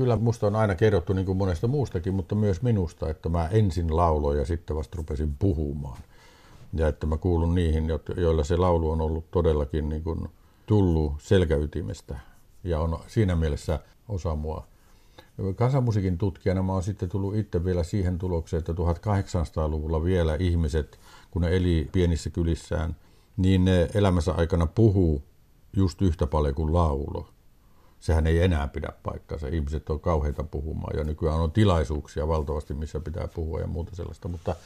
kyllä musta on aina kerrottu niin kuin monesta muustakin, mutta myös minusta, että mä ensin lauloin ja sitten vasta rupesin puhumaan. Ja että mä kuulun niihin, joilla se laulu on ollut todellakin niin kuin tullut selkäytimestä ja on siinä mielessä osa mua. Kansanmusiikin tutkijana mä oon sitten tullut itse vielä siihen tulokseen, että 1800-luvulla vielä ihmiset, kun ne eli pienissä kylissään, niin ne elämänsä aikana puhuu just yhtä paljon kuin laulo. Sehän ei enää pidä paikkaansa. Ihmiset on kauheita puhumaan ja nykyään on tilaisuuksia valtavasti, missä pitää puhua ja muuta sellaista. Mutta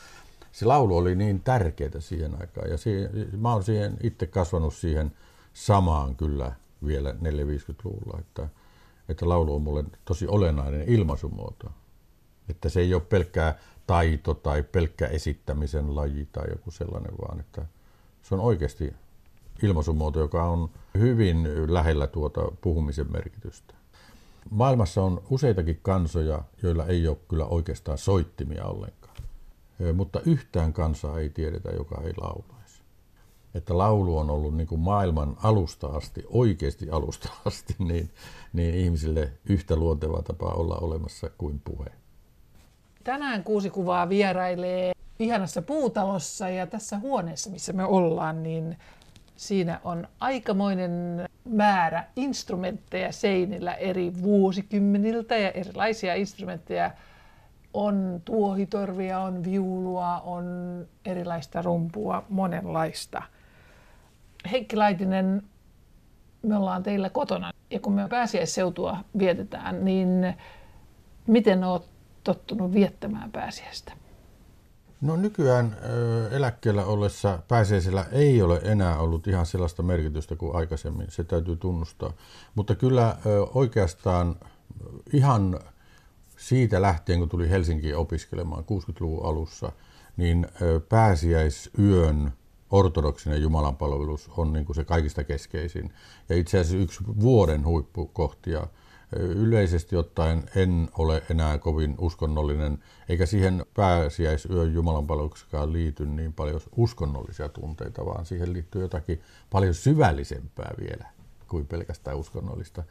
se laulu oli niin tärkeää siihen aikaan ja siihen, mä oon siihen itse kasvanut siihen samaan kyllä vielä 450-luvulla, että, että laulu on mulle tosi olennainen ilmaisumuoto. Että se ei ole pelkkää taito tai pelkkä esittämisen laji tai joku sellainen, vaan että se on oikeasti ilmaisumuoto, joka on hyvin lähellä tuota puhumisen merkitystä. Maailmassa on useitakin kansoja, joilla ei ole kyllä oikeastaan soittimia ollenkaan. Mutta yhtään kansaa ei tiedetä, joka ei laulaisi. Että laulu on ollut niin kuin maailman alusta asti, oikeasti alusta asti, niin, niin ihmisille yhtä luonteva tapa olla olemassa kuin puhe. Tänään kuusi kuvaa vierailee ihanassa puutalossa ja tässä huoneessa, missä me ollaan, niin Siinä on aikamoinen määrä instrumentteja seinillä eri vuosikymmeniltä ja erilaisia instrumentteja. On tuohitorvia, on viulua, on erilaista rumpua, monenlaista. Heikki Laitinen, me ollaan teillä kotona ja kun me pääsiäisseutua vietetään, niin miten olet tottunut viettämään pääsiäistä? No nykyään eläkkeellä ollessa pääsiäisellä ei ole enää ollut ihan sellaista merkitystä kuin aikaisemmin, se täytyy tunnustaa. Mutta kyllä oikeastaan ihan siitä lähtien, kun tuli Helsinkiin opiskelemaan 60-luvun alussa, niin pääsiäisyön ortodoksinen jumalanpalvelus on niin kuin se kaikista keskeisin. Ja itse asiassa yksi vuoden huippukohtia Yleisesti ottaen en ole enää kovin uskonnollinen, eikä siihen pääsiäisyön jumalanpalveluksessakaan liity niin paljon uskonnollisia tunteita, vaan siihen liittyy jotakin paljon syvällisempää vielä kuin pelkästään uskonnollista.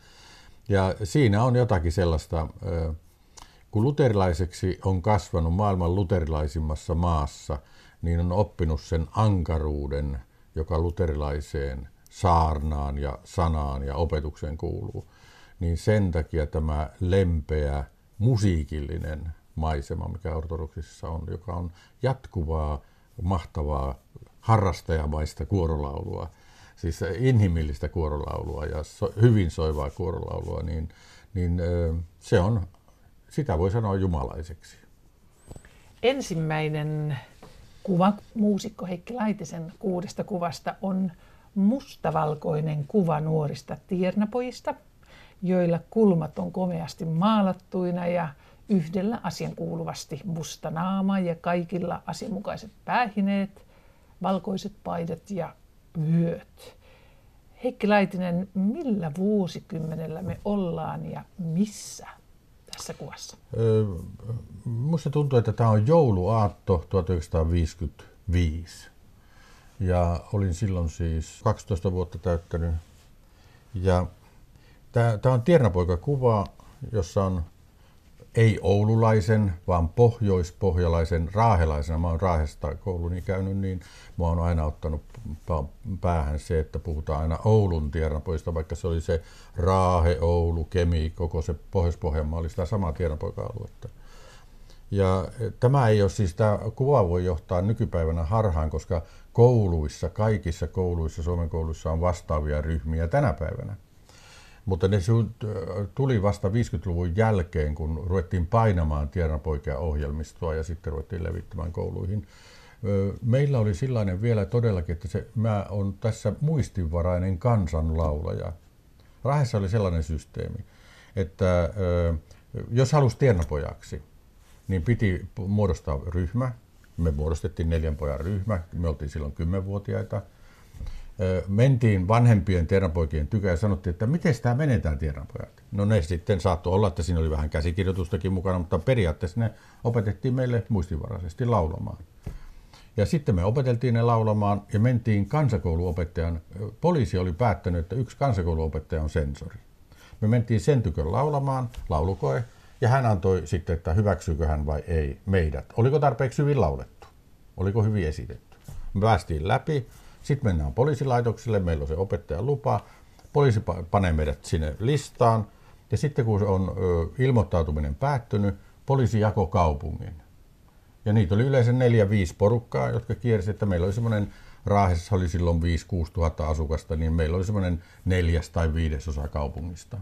Ja siinä on jotakin sellaista, kun luterilaiseksi on kasvanut maailman luterilaisimmassa maassa, niin on oppinut sen ankaruuden, joka luterilaiseen saarnaan ja sanaan ja opetukseen kuuluu niin sen takia tämä lempeä musiikillinen maisema, mikä ortodoksissa on, joka on jatkuvaa, mahtavaa, harrastajamaista kuorolaulua, siis inhimillistä kuorolaulua ja so, hyvin soivaa kuorolaulua, niin, niin se on, sitä voi sanoa jumalaiseksi. Ensimmäinen kuva muusikko Heikki Laitisen kuudesta kuvasta on mustavalkoinen kuva nuorista tiernapojista – joilla kulmat on komeasti maalattuina ja yhdellä asiankuuluvasti musta naama ja kaikilla asianmukaiset päähineet, valkoiset paidat ja vyöt. Heikki Laitinen, millä vuosikymmenellä me ollaan ja missä tässä kuvassa? Musta tuntuu, että tämä on jouluaatto 1955. Ja olin silloin siis 12 vuotta täyttänyt. Ja Tämä on tiernapoika-kuva, jossa on ei oululaisen, vaan pohjoispohjalaisen raahelaisena. Mä oon Raahesta kouluni käynyt, niin mä oon aina ottanut päähän se, että puhutaan aina Oulun tiernapoista, vaikka se oli se Raahe, Oulu, Kemi, koko se Pohjois-Pohjanmaa oli sitä samaa tiernapoika-aluetta. Ja tämä ei ole siis, tämä kuva voi johtaa nykypäivänä harhaan, koska kouluissa, kaikissa kouluissa, Suomen kouluissa on vastaavia ryhmiä tänä päivänä. Mutta ne tuli vasta 50-luvun jälkeen, kun ruvettiin painamaan tiedonpoikia ohjelmistoa ja sitten ruvettiin levittämään kouluihin. Meillä oli sellainen vielä todellakin, että se, mä on tässä muistinvarainen kansanlaulaja. Rahessa oli sellainen systeemi, että jos halusi tiernapojaksi, niin piti muodostaa ryhmä. Me muodostettiin neljän pojan ryhmä, me oltiin silloin kymmenvuotiaita mentiin vanhempien tiedonpoikien tykö ja sanottiin, että miten tämä menetään tiedonpojat. No ne sitten saattoi olla, että siinä oli vähän käsikirjoitustakin mukana, mutta periaatteessa ne opetettiin meille muistivaraisesti laulamaan. Ja sitten me opeteltiin ne laulamaan ja mentiin kansakouluopettajan. Poliisi oli päättänyt, että yksi kansakouluopettaja on sensori. Me mentiin sen tykön laulamaan, laulukoe, ja hän antoi sitten, että hyväksyykö hän vai ei meidät. Oliko tarpeeksi hyvin laulettu? Oliko hyvin esitetty? Me päästiin läpi, sitten mennään poliisilaitokselle, meillä on se opettajan lupa, poliisi panee meidät sinne listaan, ja sitten kun on ö, ilmoittautuminen päättynyt, poliisi jako kaupungin. Ja niitä oli yleensä neljä, viisi porukkaa, jotka kiersi, että meillä oli semmoinen, Raahessa oli silloin 5-6 tuhatta asukasta, niin meillä oli semmoinen neljäs tai viidesosa kaupungista.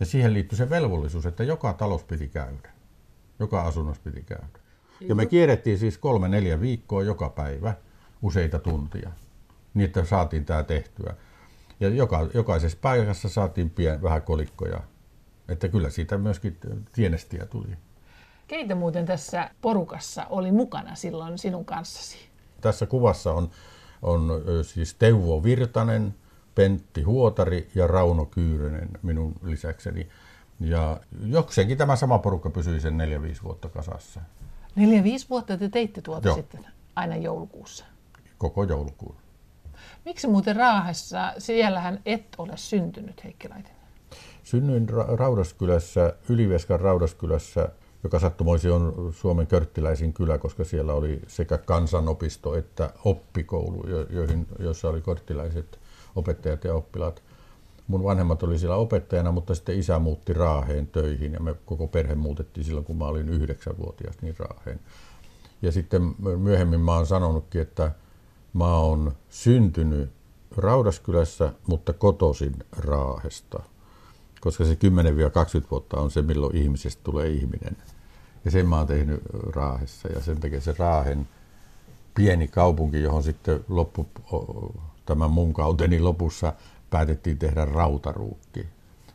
Ja siihen liittyy se velvollisuus, että joka talous piti käydä. Joka asunnossa piti käydä. Ja me kierrettiin siis kolme, neljä viikkoa joka päivä, useita tuntia, niin että saatiin tämä tehtyä. Ja joka, jokaisessa paikassa saatiin pien, vähän kolikkoja. Että kyllä siitä myöskin tienestiä tuli. Keitä muuten tässä porukassa oli mukana silloin sinun kanssasi? Tässä kuvassa on, on siis Teuvo Virtanen, Pentti Huotari ja Rauno Kyyrönen minun lisäkseni. Ja jokseenkin tämä sama porukka pysyi sen 4-5 vuotta kasassa. 4-5 vuotta te teitte tuota Joo. sitten aina joulukuussa? Koko joulukuun. Miksi muuten Raahessa, siellähän et ole syntynyt Heikki Laitinen? Synnyin Ra- Raudaskylässä, Ylivieskan Raudaskylässä, joka sattumoisi on Suomen körttiläisin kylä, koska siellä oli sekä kansanopisto että oppikoulu, joihin, joissa oli korttiläiset opettajat ja oppilaat. Mun vanhemmat oli siellä opettajana, mutta sitten isä muutti Raaheen töihin ja me koko perhe muutettiin silloin, kun mä olin yhdeksänvuotias, niin Raaheen. Ja sitten myöhemmin mä oon sanonutkin, että mä oon syntynyt Raudaskylässä, mutta kotoisin Raahesta. Koska se 10-20 vuotta on se, milloin ihmisestä tulee ihminen. Ja sen mä oon tehnyt Raahessa. Ja sen takia se Raahen pieni kaupunki, johon sitten loppu tämän mun kauteni lopussa päätettiin tehdä rautaruukki,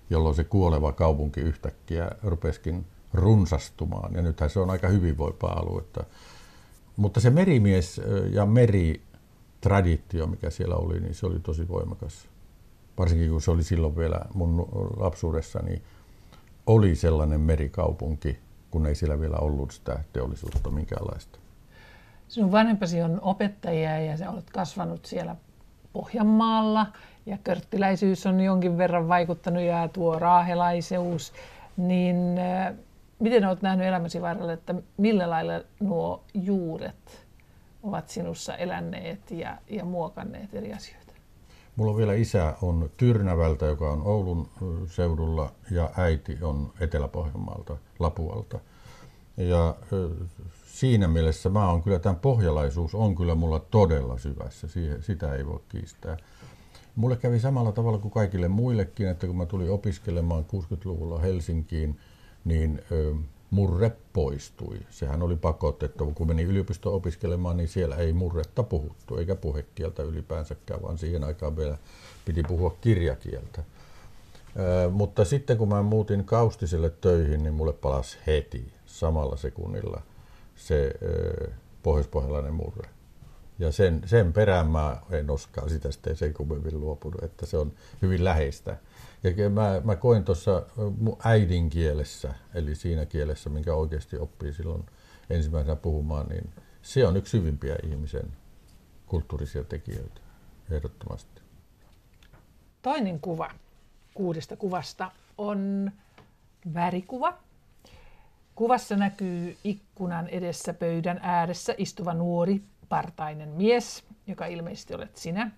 jolloin se kuoleva kaupunki yhtäkkiä rupeskin runsastumaan. Ja nythän se on aika hyvinvoipa aluetta. Mutta se merimies ja meritraditio, mikä siellä oli, niin se oli tosi voimakas. Varsinkin kun se oli silloin vielä mun lapsuudessani, oli sellainen merikaupunki, kun ei siellä vielä ollut sitä teollisuutta minkäänlaista. Sinun vanhempasi on opettajia ja sä olet kasvanut siellä Pohjanmaalla ja körttiläisyys on jonkin verran vaikuttanut ja tuo raahelaisuus, niin äh, miten olet nähnyt elämäsi varrella, että millä lailla nuo juuret ovat sinussa eläneet ja, ja muokanneet eri asioita? Mulla on vielä isä on Tyrnävältä, joka on Oulun seudulla, ja äiti on Etelä-Pohjanmaalta, Lapualta. Ja siinä mielessä mä on kyllä, tämän pohjalaisuus on kyllä mulla todella syvässä, Siihen, sitä ei voi kiistää. Mulle kävi samalla tavalla kuin kaikille muillekin, että kun mä tulin opiskelemaan 60-luvulla Helsinkiin, niin murre poistui. Sehän oli pakotettu. Kun meni yliopisto opiskelemaan, niin siellä ei murretta puhuttu, eikä puhekieltä ylipäänsäkään, vaan siihen aikaan vielä piti puhua kirjakieltä. Ö, mutta sitten kun mä muutin Kaustiselle töihin, niin mulle palasi heti samalla sekunnilla – se pohjoispohjalainen murre. Ja sen, sen perään mä en oskaa sitä sitten sen kummemmin luopunut, että se on hyvin läheistä. Ja mä, mä koin tuossa äidinkielessä, eli siinä kielessä, minkä oikeasti oppii silloin ensimmäisenä puhumaan, niin se on yksi syvimpiä ihmisen kulttuurisia tekijöitä, ehdottomasti. Toinen kuva kuudesta kuvasta on värikuva, Kuvassa näkyy ikkunan edessä pöydän ääressä istuva nuori partainen mies, joka ilmeisesti olet sinä,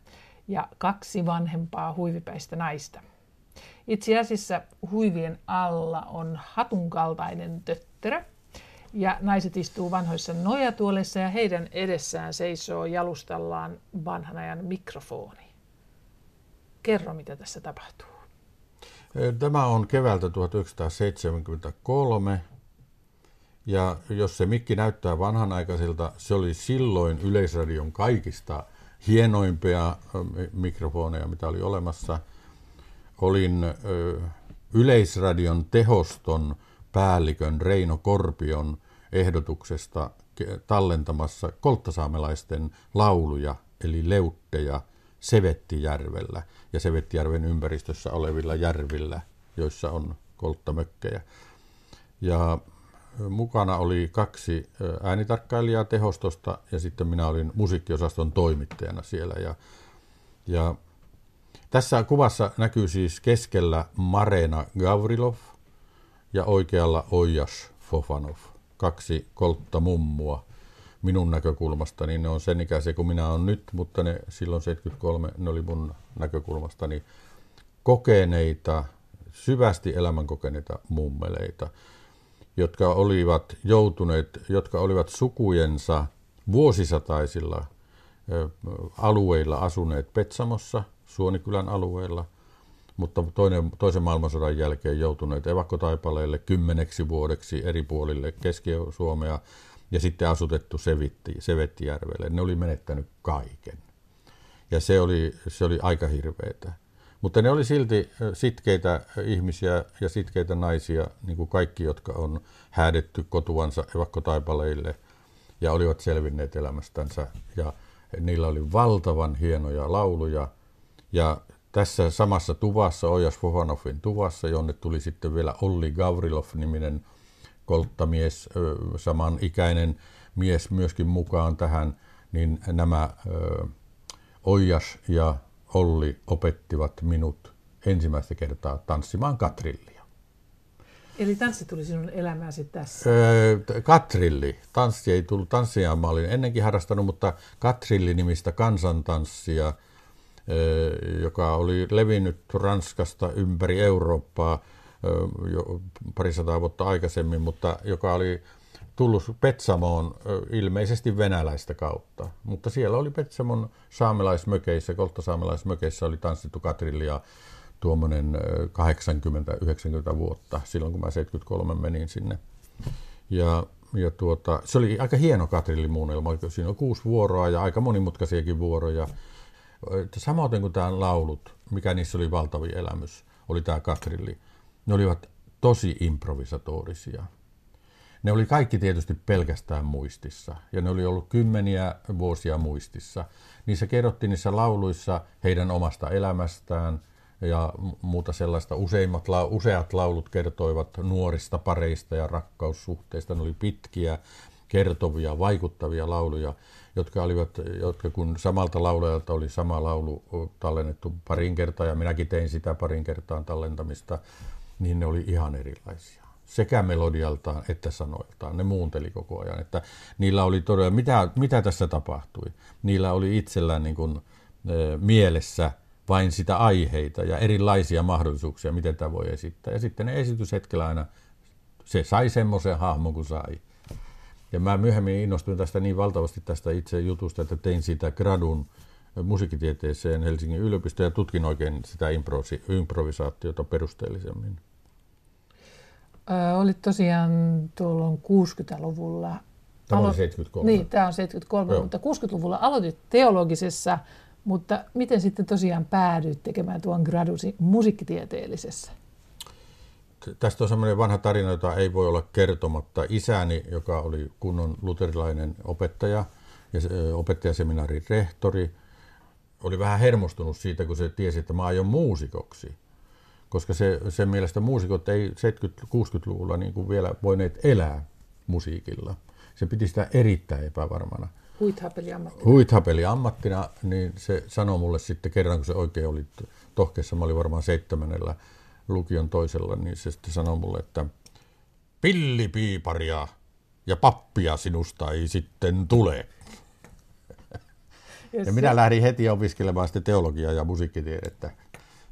ja kaksi vanhempaa huivipäistä naista. Itse asiassa huivien alla on hatun kaltainen tötterö, ja naiset istuu vanhoissa nojatuoleissa ja heidän edessään seisoo jalustallaan vanhan ajan mikrofoni. Kerro, mitä tässä tapahtuu. Tämä on keväältä 1973 ja jos se mikki näyttää vanhanaikaisilta, se oli silloin Yleisradion kaikista hienoimpia mikrofoneja, mitä oli olemassa. Olin Yleisradion tehoston päällikön Reino Korpion ehdotuksesta tallentamassa kolttasaamelaisten lauluja, eli leutteja, Sevettijärvellä ja Sevettijärven ympäristössä olevilla järvillä, joissa on kolttamökkejä. Ja mukana oli kaksi äänitarkkailijaa tehostosta ja sitten minä olin musiikkiosaston toimittajana siellä. Ja, ja Tässä kuvassa näkyy siis keskellä Marena Gavrilov ja oikealla Ojas Fofanov, kaksi koltta mummua minun näkökulmasta, niin ne on sen ikäisiä kuin minä olen nyt, mutta ne silloin 73, ne oli mun näkökulmastani kokeneita, syvästi elämän kokeneita mummeleita, jotka olivat joutuneet, jotka olivat sukujensa vuosisataisilla alueilla asuneet Petsamossa, Suonikylän alueella, mutta toinen, toisen maailmansodan jälkeen joutuneet evakkotaipaleille kymmeneksi vuodeksi eri puolille Keski-Suomea ja sitten asutettu Sevitti, Sevettijärvelle. Ne oli menettänyt kaiken. Ja se oli, se oli aika hirveetä. Mutta ne oli silti sitkeitä ihmisiä ja sitkeitä naisia, niin kuin kaikki, jotka on häädetty kotuansa evakkotaipaleille ja olivat selvinneet elämästänsä. Ja niillä oli valtavan hienoja lauluja. Ja tässä samassa tuvassa, Ojas Fofanovin tuvassa, jonne tuli sitten vielä Olli Gavrilov-niminen kolttamies, samanikäinen mies myöskin mukaan tähän, niin nämä Ojas ja Olli opettivat minut ensimmäistä kertaa tanssimaan katrillia. Eli tanssi tuli sinun elämääsi tässä? katrilli. Tanssi ei tullut. Tanssia mä olin ennenkin harrastanut, mutta katrilli-nimistä kansantanssia, joka oli levinnyt Ranskasta ympäri Eurooppaa jo parisataa vuotta aikaisemmin, mutta joka oli tullut Petsamoon ilmeisesti venäläistä kautta. Mutta siellä oli Petsamon saamelaismökeissä, kolttasaamelaismökeissä oli tanssittu katrillia tuommoinen 80-90 vuotta, silloin kun mä 73 menin sinne. Ja, ja tuota, se oli aika hieno katrillimuunnelma, siinä on kuusi vuoroa ja aika monimutkaisiakin vuoroja. Samoin kuin tämä laulut, mikä niissä oli valtavi elämys, oli tämä katrilli. Ne olivat tosi improvisatorisia. Ne oli kaikki tietysti pelkästään muistissa, ja ne oli ollut kymmeniä vuosia muistissa. Niissä kerrottiin niissä lauluissa heidän omasta elämästään, ja muuta sellaista. Useimmat, useat laulut kertoivat nuorista pareista ja rakkaussuhteista. Ne oli pitkiä, kertovia, vaikuttavia lauluja, jotka olivat, jotka kun samalta laulajalta oli sama laulu tallennettu parin kertaa, ja minäkin tein sitä parin kertaan tallentamista, niin ne oli ihan erilaisia sekä melodialtaan että sanoiltaan. Ne muunteli koko ajan. Että niillä oli todella, mitä, mitä tässä tapahtui? Niillä oli itsellään niin kuin, e, mielessä vain sitä aiheita ja erilaisia mahdollisuuksia, miten tämä voi esittää. Ja sitten ne esityshetkellä aina se sai semmoisen hahmon kuin sai. Ja mä myöhemmin innostuin tästä niin valtavasti tästä itse jutusta, että tein siitä gradun musiikkitieteeseen Helsingin yliopistoon ja tutkin oikein sitä improvisaatiota perusteellisemmin. Ö, olit tosiaan tuolloin 60-luvulla. Tämä oli 73. Niin, tämä on 73, Joo. mutta 60-luvulla aloitit teologisessa, mutta miten sitten tosiaan päädyit tekemään tuon gradusi musiikkitieteellisessä? Tästä on sellainen vanha tarina, jota ei voi olla kertomatta. Isäni, joka oli kunnon luterilainen opettaja ja opettajaseminaarin rehtori, oli vähän hermostunut siitä, kun se tiesi, että mä aion muusikoksi koska se, sen mielestä muusikot ei 70-60-luvulla niin kuin vielä voineet elää musiikilla. Se piti sitä erittäin epävarmana. Huithapeli ammattina. Huithapeli ammattina, niin se sanoi mulle sitten kerran, kun se oikein oli tohkeessa, mä olin varmaan seitsemänellä lukion toisella, niin se sitten sanoi mulle, että pillipiiparia ja pappia sinusta ei sitten tule. Ja, ja minä lähdin heti opiskelemaan sitten teologiaa ja musiikkitiedettä.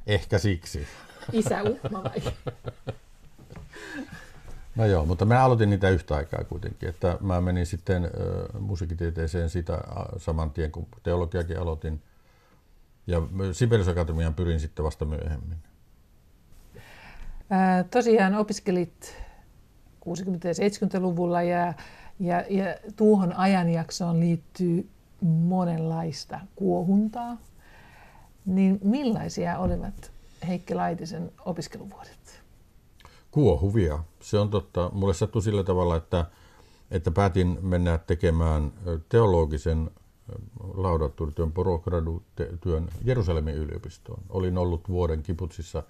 Ehkä siksi. Isä Uhma vai? No joo, mutta mä aloitin niitä yhtä aikaa kuitenkin, että mä menin sitten äh, musiikkitieteeseen sitä saman tien, kun teologiakin aloitin. Ja Sibelius Akatemiaan pyrin sitten vasta myöhemmin. Ää, tosiaan opiskelit 60- ja 70-luvulla ja, ja, ja tuohon ajanjaksoon liittyy monenlaista kuohuntaa. Niin millaisia olivat Heikki Laitisen opiskeluvuodet? Kuohuvia. Se on totta. Mulle sattui sillä tavalla, että, että päätin mennä tekemään teologisen laudattuurityön, porogradutyön Jerusalemin yliopistoon. Olin ollut vuoden kiputsissa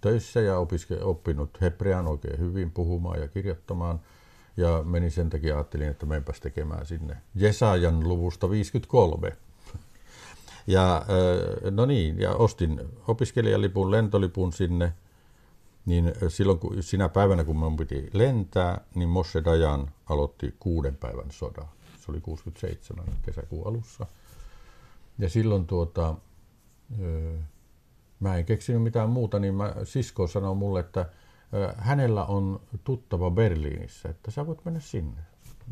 töissä ja opiske, oppinut hebrean oikein hyvin puhumaan ja kirjoittamaan. Ja menin sen takia, ajattelin, että menenpäs tekemään sinne Jesajan luvusta 53 Ja no niin, ja ostin opiskelijalipun, lentolipun sinne, niin silloin kun, sinä päivänä kun minun piti lentää, niin Moshe Dayan aloitti kuuden päivän sodan. Se oli 67 kesäkuun alussa. Ja silloin tuota, mä en keksinyt mitään muuta, niin mä, sisko sanoi mulle, että hänellä on tuttava Berliinissä, että sä voit mennä sinne.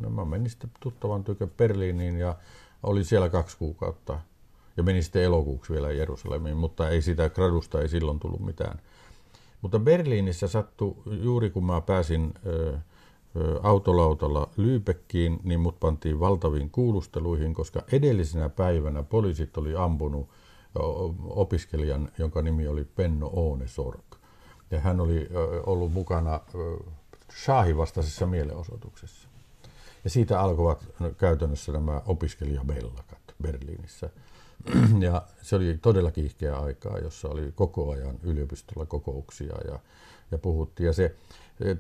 No mä menin sitten tuttavan tykö Berliiniin ja olin siellä kaksi kuukautta. Ja menin sitten elokuuksi vielä Jerusalemiin, mutta ei sitä gradusta ei silloin tullut mitään. Mutta Berliinissä sattui, juuri kun mä pääsin ö, autolautalla Lyypekkiin, niin mut pantiin valtaviin kuulusteluihin, koska edellisenä päivänä poliisit oli ampunut opiskelijan, jonka nimi oli Penno Oonesork. Ja hän oli ollut mukana Shahin vastaisessa mielenosoituksessa. Ja siitä alkoivat käytännössä nämä opiskelijabellakat Berliinissä. Ja se oli todella kiihkeä aikaa, jossa oli koko ajan yliopistolla kokouksia ja, ja puhuttiin. Ja se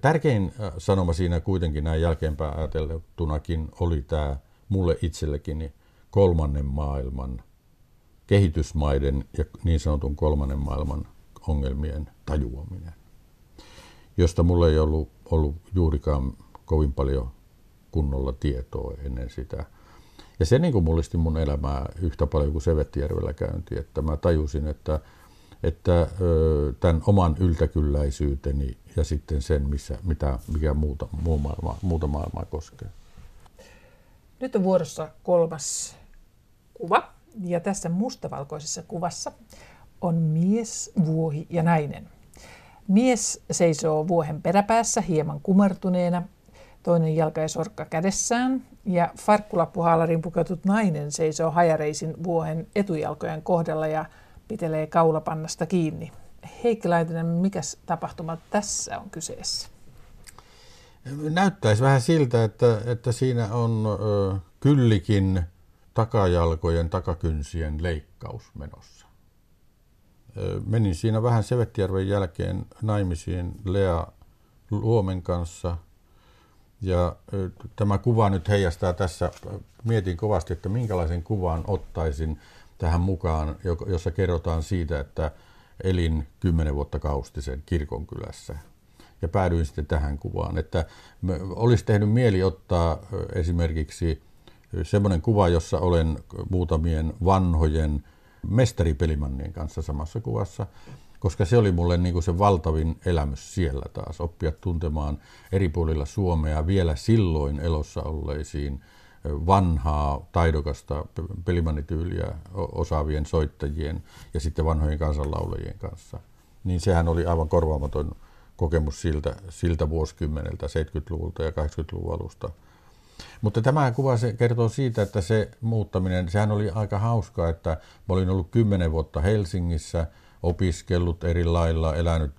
tärkein sanoma siinä kuitenkin näin jälkeenpäin ajateltunakin oli tämä mulle itsellekin kolmannen maailman, kehitysmaiden ja niin sanotun kolmannen maailman ongelmien tajuaminen, josta mulla ei ollut, ollut juurikaan kovin paljon kunnolla tietoa ennen sitä. Ja se niin kuin mullisti mun elämää yhtä paljon kuin Sevettijärvellä käynti, että mä tajusin, että, että tämän oman yltäkylläisyyteni ja sitten sen, missä, mitä, mikä muuta, muu maailma, muuta maailmaa koskee. Nyt on vuorossa kolmas kuva, ja tässä mustavalkoisessa kuvassa on mies, vuohi ja nainen. Mies seisoo vuohen peräpäässä hieman kumartuneena, toinen jalka ja sorkka kädessään, ja farkkulappuhaalarin puketut nainen seisoo hajareisin vuohen etujalkojen kohdalla ja pitelee kaulapannasta kiinni. Heikki Laitinen, mikä tapahtuma tässä on kyseessä? Näyttäisi vähän siltä, että, että siinä on ö, kyllikin takajalkojen, takakynsien leikkaus menossa. Ö, menin siinä vähän Sevettijärven jälkeen naimisiin Lea Luomen kanssa – ja tämä kuva nyt heijastaa tässä, mietin kovasti, että minkälaisen kuvan ottaisin tähän mukaan, jossa kerrotaan siitä, että elin kymmenen vuotta Kaustisen kirkonkylässä. Ja päädyin sitten tähän kuvaan, että olisi tehnyt mieli ottaa esimerkiksi semmoinen kuva, jossa olen muutamien vanhojen mestaripelimannien kanssa samassa kuvassa, koska se oli mulle niin kuin se valtavin elämys siellä taas, oppia tuntemaan eri puolilla Suomea vielä silloin elossa olleisiin vanhaa, taidokasta pelimanityyliä osaavien soittajien ja sitten vanhojen kansanlaulajien kanssa. Niin sehän oli aivan korvaamaton kokemus siltä, siltä vuosikymmeneltä, 70-luvulta ja 80-luvun alusta. Mutta tämä kuva se kertoo siitä, että se muuttaminen, sehän oli aika hauskaa, että mä olin ollut kymmenen vuotta Helsingissä – opiskellut eri lailla, elänyt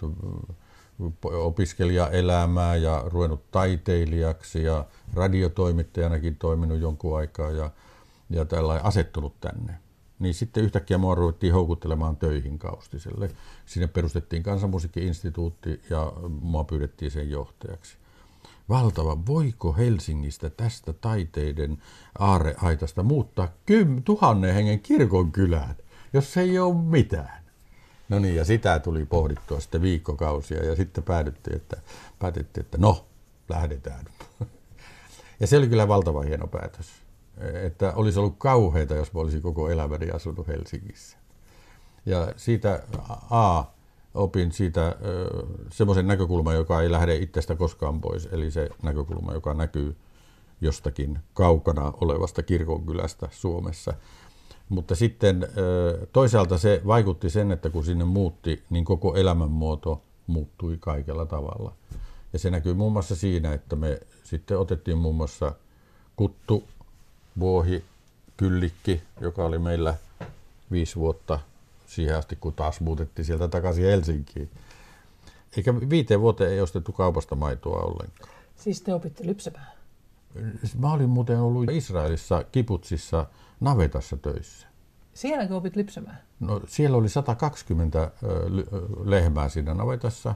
opiskelijaelämää ja ruvennut taiteilijaksi ja radiotoimittajanakin toiminut jonkun aikaa ja, ja tällainen asettunut tänne. Niin sitten yhtäkkiä mua ruvettiin houkuttelemaan töihin Kaustiselle. Sinne perustettiin kansanmusiikki-instituutti ja mua pyydettiin sen johtajaksi. Valtava, voiko Helsingistä tästä taiteiden aareaitasta muuttaa kym, tuhannen hengen kirkon kylään, jos ei ole mitään? No niin, ja sitä tuli pohdittua sitten viikkokausia ja sitten päädyttiin, että, päätettiin, että no, lähdetään. Ja se oli kyllä valtava hieno päätös. Että olisi ollut kauheita, jos olisi koko elämäni asunut Helsingissä. Ja siitä A, opin siitä semmoisen näkökulman, joka ei lähde itsestä koskaan pois, eli se näkökulma, joka näkyy jostakin kaukana olevasta kirkonkylästä Suomessa. Mutta sitten toisaalta se vaikutti sen, että kun sinne muutti, niin koko elämänmuoto muuttui kaikella tavalla. Ja se näkyy muun muassa siinä, että me sitten otettiin muun muassa kuttu, vuohi, kyllikki, joka oli meillä viisi vuotta siihen asti, kun taas muutettiin sieltä takaisin Helsinkiin. Eikä viiteen vuoteen ei ostettu kaupasta maitoa ollenkaan. Siis te opitte lypsämään? Mä olin muuten ollut Israelissa kiputsissa navetassa töissä. Sielläkö opit lypsämään? No siellä oli 120 lehmää siinä navetassa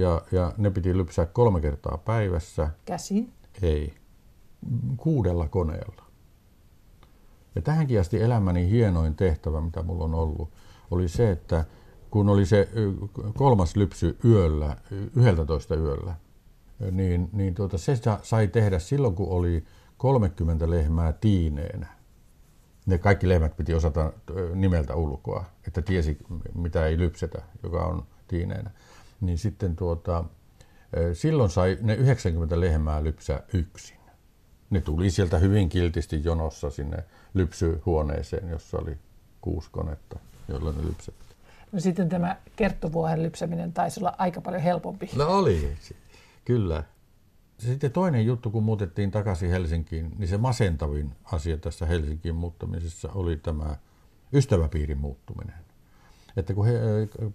ja, ja ne piti lypsää kolme kertaa päivässä. Käsin? Ei, kuudella koneella. Ja tähänkin asti elämäni hienoin tehtävä, mitä mulla on ollut, oli se, että kun oli se kolmas lypsy yöllä, 11 yöllä, niin, niin tuota, se sai tehdä silloin, kun oli 30 lehmää tiineenä. Ne kaikki lehmät piti osata nimeltä ulkoa, että tiesi mitä ei lypsetä, joka on tiineenä. Niin sitten tuota, silloin sai ne 90 lehmää lypsää yksin. Ne tuli sieltä hyvin kiltisti jonossa sinne lypsyhuoneeseen, jossa oli kuusi konetta, joilla ne lypsettiin. No sitten tämä kerttovuohen lypsäminen taisi olla aika paljon helpompi. No oli, kyllä. Sitten toinen juttu, kun muutettiin takaisin Helsinkiin, niin se masentavin asia tässä Helsinkiin muuttamisessa oli tämä ystäväpiirin muuttuminen. Että kun he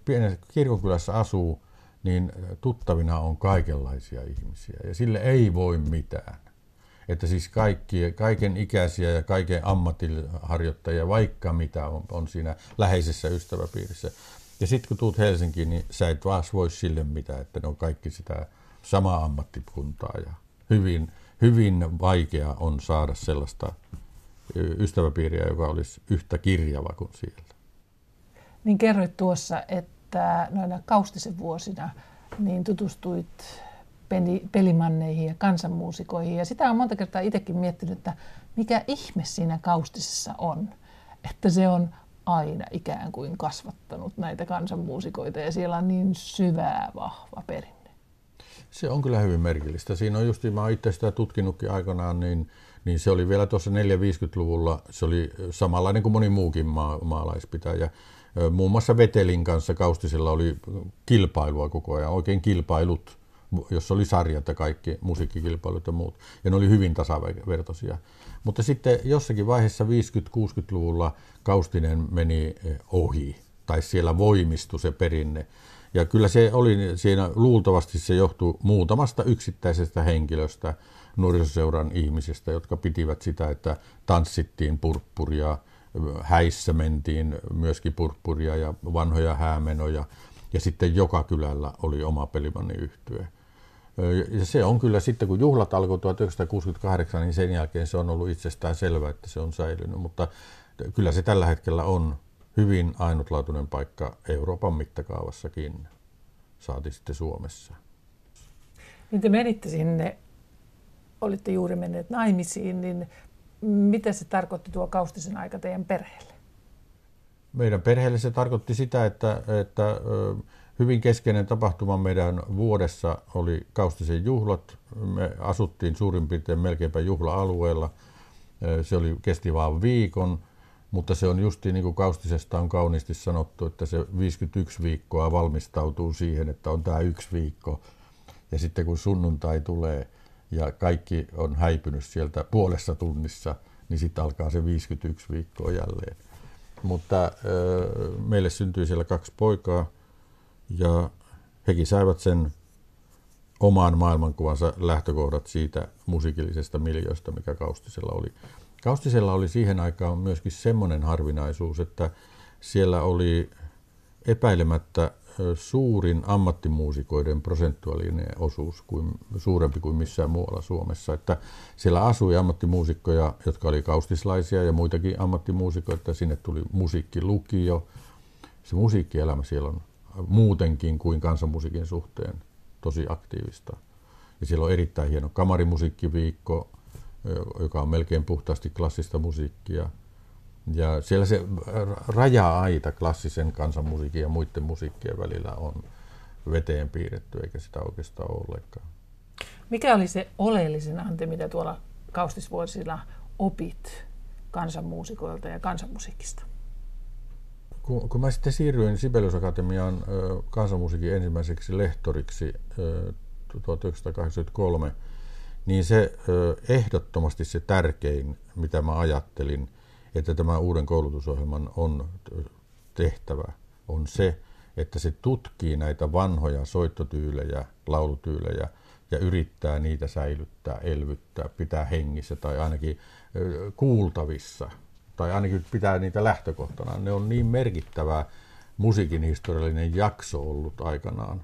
pienessä kirkonkylässä asuu, niin tuttavina on kaikenlaisia ihmisiä ja sille ei voi mitään. Että siis kaikki, kaiken ikäisiä ja kaiken ammattiharjoittajia, vaikka mitä on, on siinä läheisessä ystäväpiirissä. Ja sitten kun tuut Helsinkiin, niin sä et vaan voi sille mitään, että ne on kaikki sitä samaa ammattikuntaa ja hyvin, hyvin vaikea on saada sellaista ystäväpiiriä, joka olisi yhtä kirjava kuin siellä. Niin kerroit tuossa, että noina kaustisen vuosina niin tutustuit pelimanneihin ja kansanmuusikoihin. Ja sitä on monta kertaa itsekin miettinyt, että mikä ihme siinä kaustisessa on. Että se on aina ikään kuin kasvattanut näitä kansanmuusikoita ja siellä on niin syvää, vahva perinne. Se on kyllä hyvin merkillistä. Siinä on just, mä itse sitä tutkinutkin aikanaan, niin, niin se oli vielä tuossa 450-luvulla, se oli samanlainen kuin moni muukin maa, maalaispitäjä. Muun muassa Vetelin kanssa Kaustisella oli kilpailua koko ajan, oikein kilpailut, jossa oli sarjat ja kaikki musiikkikilpailut ja muut. Ja ne oli hyvin tasavertoisia. Mutta sitten jossakin vaiheessa 50-60-luvulla Kaustinen meni ohi, tai siellä voimistui se perinne. Ja kyllä se oli siinä, luultavasti se johtui muutamasta yksittäisestä henkilöstä, nuorisoseuran ihmisistä, jotka pitivät sitä, että tanssittiin purppuria, häissä mentiin myöskin purppuria ja vanhoja häämenoja. Ja sitten joka kylällä oli oma pelimanni yhtye. Ja se on kyllä sitten, kun juhlat alkoi 1968, niin sen jälkeen se on ollut itsestään selvää, että se on säilynyt. Mutta kyllä se tällä hetkellä on hyvin ainutlaatuinen paikka Euroopan mittakaavassakin, saati sitten Suomessa. Niin te menitte sinne, olitte juuri menneet naimisiin, niin mitä se tarkoitti tuo Kaustisen aika teidän perheelle? Meidän perheelle se tarkoitti sitä, että, että hyvin keskeinen tapahtuma meidän vuodessa oli Kaustisen juhlat. Me asuttiin suurin piirtein melkeinpä juhla-alueella. Se oli, kesti vain viikon mutta se on justiin niin kuin Kaustisesta on kauniisti sanottu, että se 51 viikkoa valmistautuu siihen, että on tämä yksi viikko. Ja sitten kun sunnuntai tulee ja kaikki on häipynyt sieltä puolessa tunnissa, niin sitten alkaa se 51 viikkoa jälleen. Mutta meille syntyi siellä kaksi poikaa ja hekin saivat sen omaan maailmankuvansa lähtökohdat siitä musiikillisesta miljoista, mikä Kaustisella oli. Kaustisella oli siihen aikaan myöskin semmoinen harvinaisuus, että siellä oli epäilemättä suurin ammattimuusikoiden prosentuaalinen osuus kuin, suurempi kuin missään muualla Suomessa. Että siellä asui ammattimuusikkoja, jotka oli kaustislaisia ja muitakin ammattimuusikoita. Sinne tuli musiikkilukio. Se musiikkielämä siellä on muutenkin kuin kansanmusiikin suhteen tosi aktiivista. Ja siellä on erittäin hieno kamarimusiikkiviikko, joka on melkein puhtaasti klassista musiikkia. Ja siellä se raja-aita klassisen kansanmusiikin ja muiden musiikkien välillä on veteen piirretty, eikä sitä oikeastaan ole ollenkaan. Mikä oli se oleellisin ante, mitä tuolla kaustisvuosilla opit kansanmuusikoilta ja kansanmusiikista? Kun, kun mä sitten siirryin Sibelius Akatemiaan kansanmusiikin ensimmäiseksi lehtoriksi 1983, niin se ehdottomasti se tärkein, mitä mä ajattelin, että tämä uuden koulutusohjelman on tehtävä, on se, että se tutkii näitä vanhoja soittotyylejä, laulutyylejä ja yrittää niitä säilyttää, elvyttää, pitää hengissä tai ainakin kuultavissa tai ainakin pitää niitä lähtökohtana. Ne on niin merkittävä musiikin historiallinen jakso ollut aikanaan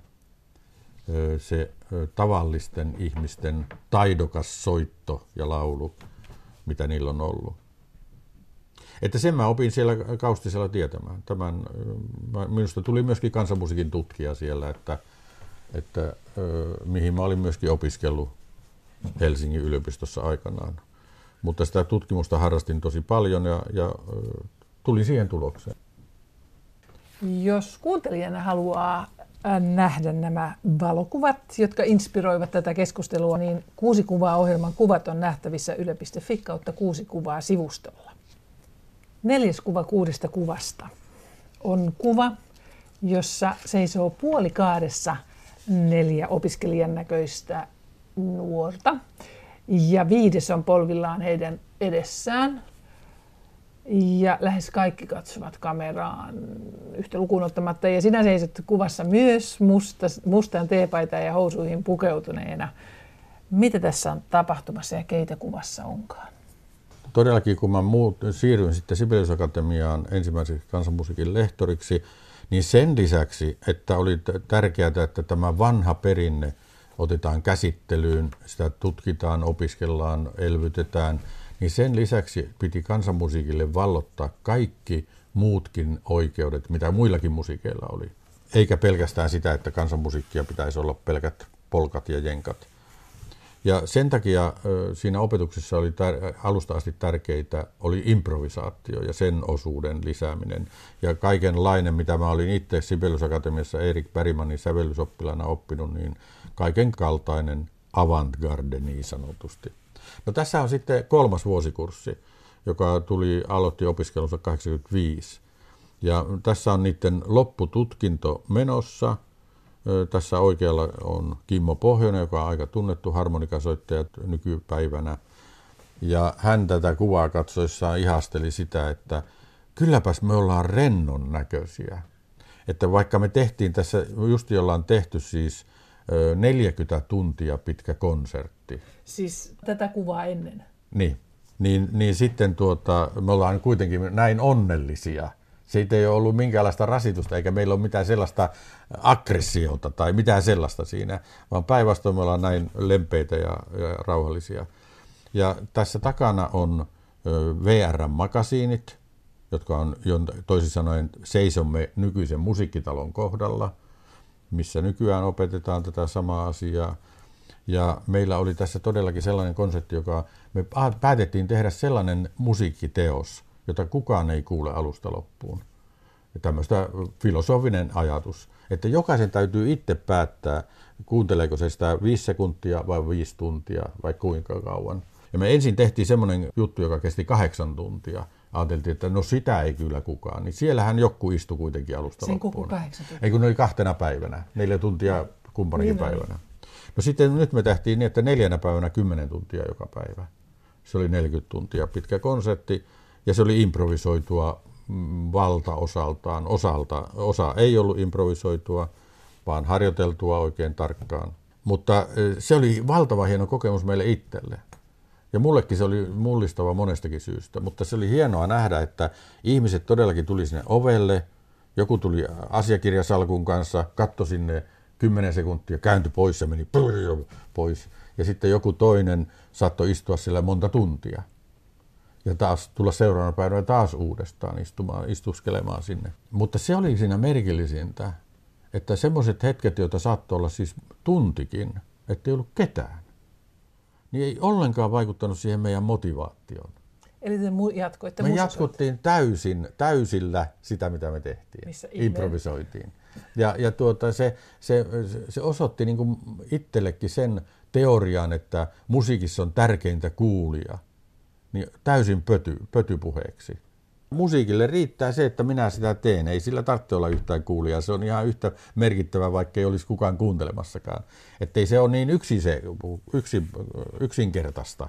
se tavallisten ihmisten taidokas soitto ja laulu, mitä niillä on ollut. Että sen mä opin siellä Kaustisella tietämään. Tämän, minusta tuli myöskin kansanmusiikin tutkija siellä, että, että mihin mä olin myöskin opiskellut Helsingin yliopistossa aikanaan. Mutta sitä tutkimusta harrastin tosi paljon ja, ja tulin siihen tulokseen. Jos kuuntelijana haluaa nähdä nämä valokuvat, jotka inspiroivat tätä keskustelua, niin kuusi kuvaa ohjelman kuvat on nähtävissä yle.fi kautta kuusi kuvaa sivustolla. Neljäs kuva kuudesta kuvasta on kuva, jossa seisoo puolikaadessa neljä opiskelijan näköistä nuorta. Ja viides on polvillaan heidän edessään. Ja lähes kaikki katsovat kameraan yhtä lukuun ottamatta. Ja sinä seisot kuvassa myös musta, mustaan teepaitaan ja housuihin pukeutuneena. Mitä tässä on tapahtumassa ja keitä kuvassa onkaan? Todellakin, kun mä muut, siirryin sitten Sibelius Akatemiaan ensimmäiseksi kansanmusiikin lehtoriksi, niin sen lisäksi, että oli tärkeää, että tämä vanha perinne otetaan käsittelyyn, sitä tutkitaan, opiskellaan, elvytetään, niin sen lisäksi piti kansanmusiikille vallottaa kaikki muutkin oikeudet, mitä muillakin musiikeilla oli. Eikä pelkästään sitä, että kansanmusiikkia pitäisi olla pelkät polkat ja jenkat. Ja sen takia siinä opetuksessa oli tär- alusta asti tärkeitä oli improvisaatio ja sen osuuden lisääminen. Ja kaikenlainen, mitä mä olin itse Sibelius Akatemiassa Erik Bergmanin sävellysoppilana oppinut, niin kaiken kaltainen avantgarde niin sanotusti. No tässä on sitten kolmas vuosikurssi, joka tuli, aloitti opiskelunsa 85. Ja tässä on niiden loppututkinto menossa – tässä oikealla on Kimmo Pohjonen, joka on aika tunnettu harmonikasoittaja nykypäivänä. Ja hän tätä kuvaa katsoessaan ihasteli sitä, että kylläpäs me ollaan rennon näköisiä. Että vaikka me tehtiin tässä, just ollaan tehty siis 40 tuntia pitkä konsertti. Siis tätä kuvaa ennen? Niin. Niin, niin sitten tuota, me ollaan kuitenkin näin onnellisia – siitä ei ole ollut minkäänlaista rasitusta, eikä meillä ole mitään sellaista aggressiota tai mitään sellaista siinä, vaan päinvastoin me ollaan näin lempeitä ja, ja rauhallisia. Ja tässä takana on VR-makasiinit, jotka on toisin sanoen seisomme nykyisen musiikkitalon kohdalla, missä nykyään opetetaan tätä samaa asiaa. Ja meillä oli tässä todellakin sellainen konsepti, joka me päätettiin tehdä sellainen musiikkiteos, jota kukaan ei kuule alusta loppuun. Ja tämmöistä filosofinen ajatus, että jokaisen täytyy itse päättää, kuunteleeko se sitä viisi sekuntia vai viisi tuntia vai kuinka kauan. Ja me ensin tehtiin semmoinen juttu, joka kesti kahdeksan tuntia. Ajateltiin, että no sitä ei kyllä kukaan. Niin siellähän joku istui kuitenkin alusta Sen loppuun. Ei kun ne oli kahtena päivänä, neljä tuntia kumpanakin niin päivänä. No sitten nyt me tehtiin niin, että neljänä päivänä kymmenen tuntia joka päivä. Se oli 40 tuntia pitkä konsertti ja se oli improvisoitua mm, valtaosaltaan. Osalta, osa ei ollut improvisoitua, vaan harjoiteltua oikein tarkkaan. Mutta e, se oli valtava hieno kokemus meille itselle. Ja mullekin se oli mullistava monestakin syystä, mutta se oli hienoa nähdä, että ihmiset todellakin tuli sinne ovelle, joku tuli asiakirjasalkun kanssa, katsoi sinne 10 sekuntia, kääntyi pois ja meni pois. Ja sitten joku toinen saattoi istua siellä monta tuntia ja taas tulla seuraavana päivänä taas uudestaan istumaan, istuskelemaan sinne. Mutta se oli siinä merkillisintä, että semmoiset hetket, joita saattoi olla siis tuntikin, ettei ollut ketään, niin ei ollenkaan vaikuttanut siihen meidän motivaatioon. Eli te jatkoitte Me jatkuttiin täysin, täysillä sitä, mitä me tehtiin. Missä Improvisoitiin. Ja, ja tuota, se, se, se osoitti niin kuin itsellekin sen teorian, että musiikissa on tärkeintä kuulia niin täysin pöty, pötypuheeksi. Musiikille riittää se, että minä sitä teen. Ei sillä tarvitse olla yhtään kuulijaa. Se on ihan yhtä merkittävä, vaikka ei olisi kukaan kuuntelemassakaan. Että ei se ole niin yksi se, yksi, yksinkertaista,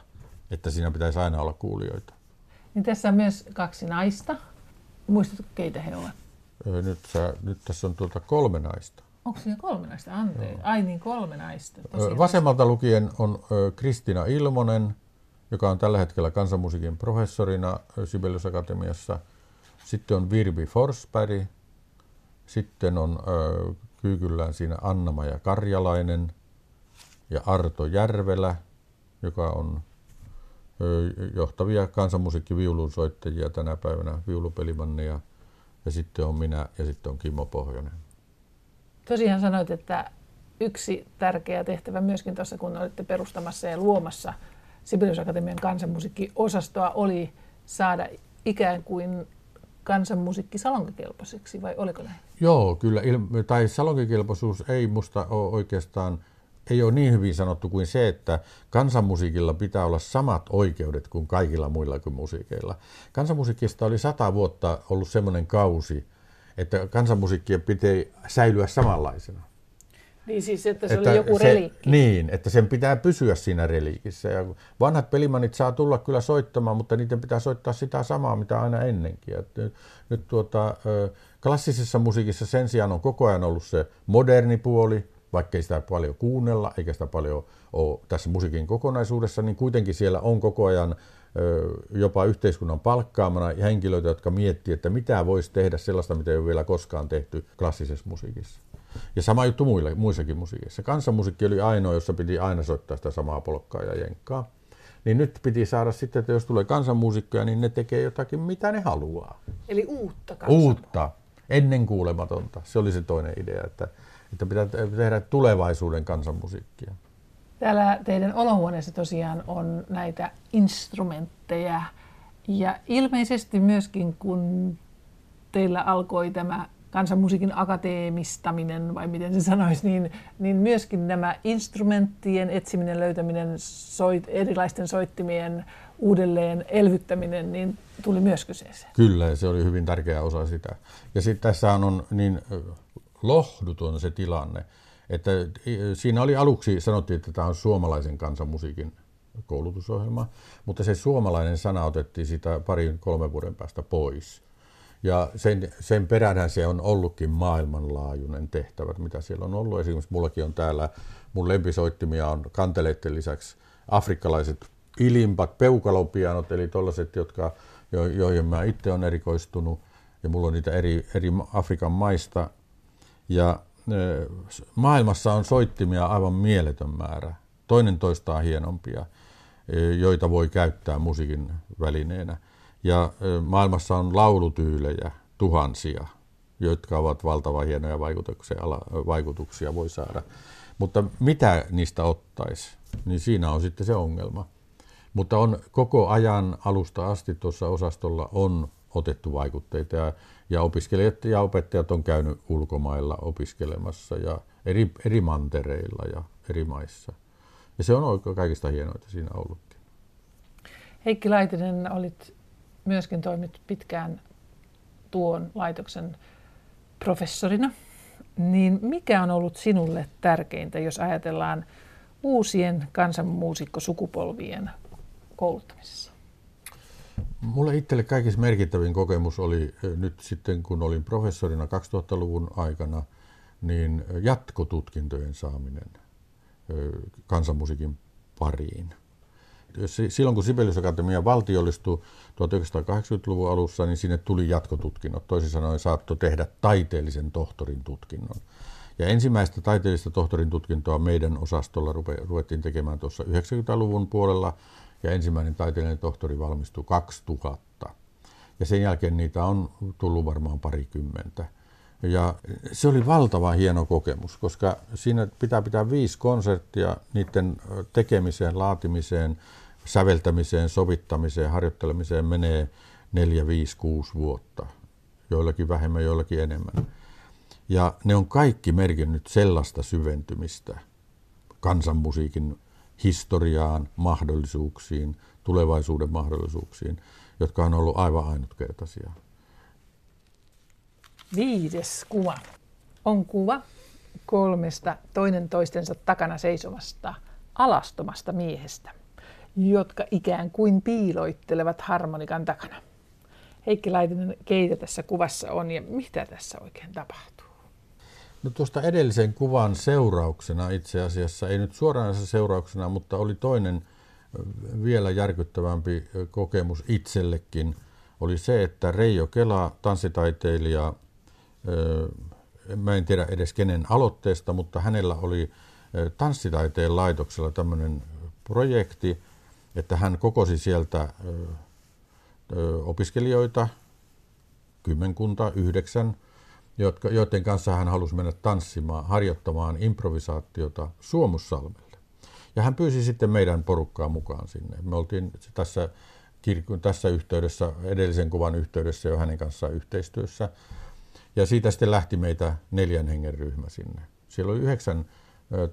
että siinä pitäisi aina olla kuulijoita. Niin tässä on myös kaksi naista. Muistatko, keitä he ovat? Nyt, sä, nyt tässä on tuota kolme naista. Onko siinä kolme naista? Anteeksi. Ai niin, kolme naista. Tosiaan. Vasemmalta lukien on Kristina Ilmonen, joka on tällä hetkellä kansanmusiikin professorina Sibelius Akatemiassa. Sitten on Virbi Forsberg, sitten on ö, kyykyllään siinä johtavia kansanmusiikkiviulunsoittajia tänä päivänä, viulupelimanneja, ja sitten on minä ja sitten on Kimmo Pohjonen. Tosiaan sanoit, että yksi tärkeä tehtävä myöskin tuossa, kun olitte perustamassa ja luomassa Sibelius Akatemian kansanmusiikkiosastoa, oli saada ikään kuin kansanmusiikki salonkikelpoiseksi, vai oliko näin? Joo, kyllä. Tai salonkikelpoisuus ei musta ole oikeastaan ei ole niin hyvin sanottu kuin se, että kansanmusiikilla pitää olla samat oikeudet kuin kaikilla muilla kuin musiikeilla. Kansanmusiikista oli sata vuotta ollut semmoinen kausi, että kansanmusiikkien pitää säilyä samanlaisena. Niin siis, että se että oli joku se, reliikki. Niin, että sen pitää pysyä siinä reliikissä. Ja vanhat pelimannit saa tulla kyllä soittamaan, mutta niiden pitää soittaa sitä samaa, mitä aina ennenkin. Et nyt, nyt tuota, klassisessa musiikissa sen sijaan on koko ajan ollut se moderni puoli, vaikkei sitä paljon kuunnella, eikä sitä paljon ole tässä musiikin kokonaisuudessa, niin kuitenkin siellä on koko ajan jopa yhteiskunnan palkkaamana henkilöitä, jotka miettii, että mitä voisi tehdä sellaista, mitä ei ole vielä koskaan tehty klassisessa musiikissa. Ja sama juttu muille, muissakin musiikissa. Kansanmusiikki oli ainoa, jossa piti aina soittaa sitä samaa polkkaa ja jenkkaa. Niin nyt piti saada sitten, että jos tulee kansanmuusikkoja, niin ne tekee jotakin, mitä ne haluaa. Eli uutta Uutta, ennen kuulematonta. Se oli se toinen idea, että, että pitää tehdä tulevaisuuden kansanmusiikkia. Täällä teidän olohuoneessa tosiaan on näitä instrumentteja ja ilmeisesti myöskin kun teillä alkoi tämä kansanmusiikin akateemistaminen, vai miten se sanoisi, niin, niin myöskin nämä instrumenttien etsiminen, löytäminen, soit, erilaisten soittimien uudelleen elvyttäminen, niin tuli myös kyseeseen. Kyllä, se oli hyvin tärkeä osa sitä. Ja sitten tässä on niin lohduton se tilanne, että siinä oli aluksi, sanottiin, että tämä on suomalaisen kansanmusiikin koulutusohjelma, mutta se suomalainen sana otettiin sitä parin kolmen vuoden päästä pois. Ja sen, sen peränhän se on ollutkin maailmanlaajuinen tehtävä, mitä siellä on ollut. Esimerkiksi mullakin on täällä, mun lempisoittimia on kanteleiden lisäksi afrikkalaiset ilimpat, peukalopianot, eli tällaiset, jotka, jo, joihin mä itse olen erikoistunut. Ja mulla on niitä eri, eri Afrikan maista. Ja e, maailmassa on soittimia aivan mieletön määrä. Toinen toistaan hienompia, e, joita voi käyttää musiikin välineenä. Ja maailmassa on laulutyylejä tuhansia, jotka ovat valtavan hienoja vaikutuksia, vaikutuksia voi saada. Mutta mitä niistä ottaisi, niin siinä on sitten se ongelma. Mutta on koko ajan alusta asti tuossa osastolla on otettu vaikutteita ja, ja opiskelijat ja opettajat on käynyt ulkomailla opiskelemassa ja eri, eri mantereilla ja eri maissa. Ja se on kaikista hienoita siinä ollutkin. Heikki Laitinen, olit myöskin toimit pitkään tuon laitoksen professorina, niin mikä on ollut sinulle tärkeintä, jos ajatellaan uusien kansanmuusikkosukupolvien kouluttamisessa? Mulle itselle kaikista merkittävin kokemus oli nyt sitten, kun olin professorina 2000-luvun aikana, niin jatkotutkintojen saaminen kansanmusiikin pariin – silloin kun Sibelius Akatemia valtiollistui 1980-luvun alussa, niin sinne tuli jatkotutkinnot. Toisin sanoen saattoi tehdä taiteellisen tohtorin tutkinnon. Ja ensimmäistä taiteellista tohtorin tutkintoa meidän osastolla ruvettiin tekemään tuossa 90-luvun puolella, ja ensimmäinen taiteellinen tohtori valmistui 2000. Ja sen jälkeen niitä on tullut varmaan parikymmentä. Ja se oli valtava hieno kokemus, koska siinä pitää pitää viisi konserttia niiden tekemiseen, laatimiseen, säveltämiseen, sovittamiseen, harjoittelemiseen menee neljä, viisi, kuusi vuotta. Joillakin vähemmän, joillakin enemmän. Ja ne on kaikki merkinnyt sellaista syventymistä kansanmusiikin historiaan, mahdollisuuksiin, tulevaisuuden mahdollisuuksiin, jotka on ollut aivan ainutkertaisia. Viides kuva on kuva kolmesta toinen toistensa takana seisomasta alastomasta miehestä jotka ikään kuin piiloittelevat harmonikan takana. Heikki Laitinen, keitä tässä kuvassa on ja mitä tässä oikein tapahtuu? No tuosta edellisen kuvan seurauksena itse asiassa, ei nyt suoraan seurauksena, mutta oli toinen vielä järkyttävämpi kokemus itsellekin, oli se, että Reijo Kela, tanssitaiteilija, mä en tiedä edes kenen aloitteesta, mutta hänellä oli tanssitaiteen laitoksella tämmöinen projekti, että hän kokosi sieltä opiskelijoita, kymmenkunta, yhdeksän, jotka, joiden kanssa hän halusi mennä tanssimaan, harjoittamaan improvisaatiota Suomussalmelle. Ja hän pyysi sitten meidän porukkaa mukaan sinne. Me oltiin tässä, tässä yhteydessä, edellisen kuvan yhteydessä jo hänen kanssaan yhteistyössä. Ja siitä sitten lähti meitä neljän hengen ryhmä sinne. Siellä oli yhdeksän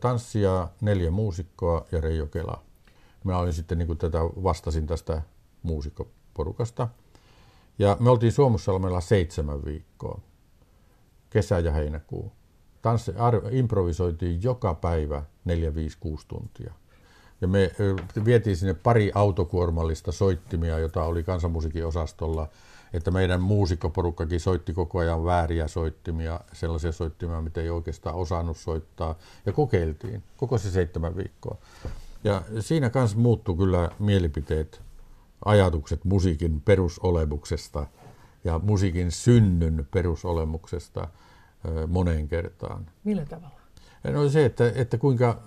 tanssia, neljä muusikkoa ja Reijo Kela. Mä olin sitten niin tätä, vastasin tästä muusikkoporukasta. Ja me oltiin Suomussalmella seitsemän viikkoa, kesä ja heinäkuu. Tanssi, improvisoitiin joka päivä 4, 5, 6 tuntia. Ja me vietiin sinne pari autokuormallista soittimia, jota oli kansanmusiikin osastolla että meidän muusikkoporukkakin soitti koko ajan vääriä soittimia, sellaisia soittimia, mitä ei oikeastaan osannut soittaa, ja kokeiltiin koko se seitsemän viikkoa. Ja siinä kanssa muuttui kyllä mielipiteet, ajatukset musiikin perusolemuksesta ja musiikin synnyn perusolemuksesta moneen kertaan. Millä tavalla? No se, että, että kuinka,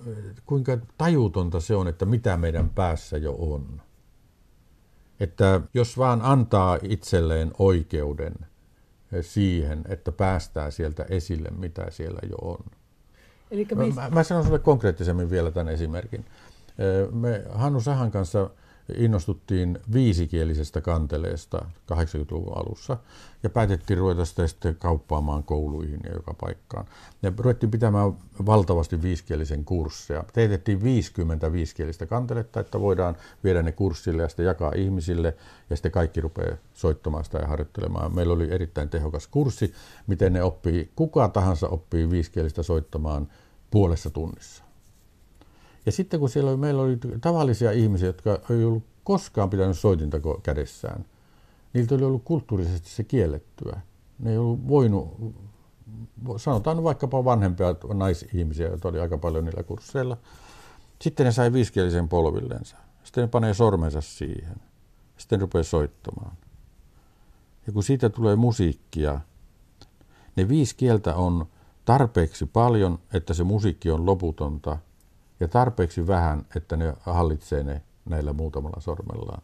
kuinka tajutonta se on, että mitä meidän päässä jo on että jos vaan antaa itselleen oikeuden siihen, että päästään sieltä esille, mitä siellä jo on. Elikkä mä, mä sanon sinulle konkreettisemmin vielä tämän esimerkin. Me Hannu Sahan kanssa innostuttiin viisikielisestä kanteleesta 80-luvun alussa ja päätettiin ruveta sitä sitten kauppaamaan kouluihin ja joka paikkaan. Ja ruvettiin pitämään valtavasti viisikielisen kursseja. Teetettiin 50 viisikielistä kanteletta, että voidaan viedä ne kurssille ja sitten jakaa ihmisille ja sitten kaikki rupeaa soittamaan sitä ja harjoittelemaan. Meillä oli erittäin tehokas kurssi, miten ne oppii, kuka tahansa oppii viisikielistä soittamaan puolessa tunnissa. Ja sitten kun siellä oli, meillä oli tavallisia ihmisiä, jotka ei ollut koskaan pitänyt soitinta kädessään, niiltä oli ollut kulttuurisesti se kiellettyä. Ne ei ollut voinut, sanotaan vaikkapa vanhempia naisihmisiä, joita oli aika paljon niillä kursseilla. Sitten ne sai viisikielisen polvillensa. Sitten ne panee sormensa siihen. Sitten ne rupeaa soittamaan. Ja kun siitä tulee musiikkia, ne viisi kieltä on tarpeeksi paljon, että se musiikki on loputonta – ja tarpeeksi vähän, että ne hallitsee ne näillä muutamalla sormellaan.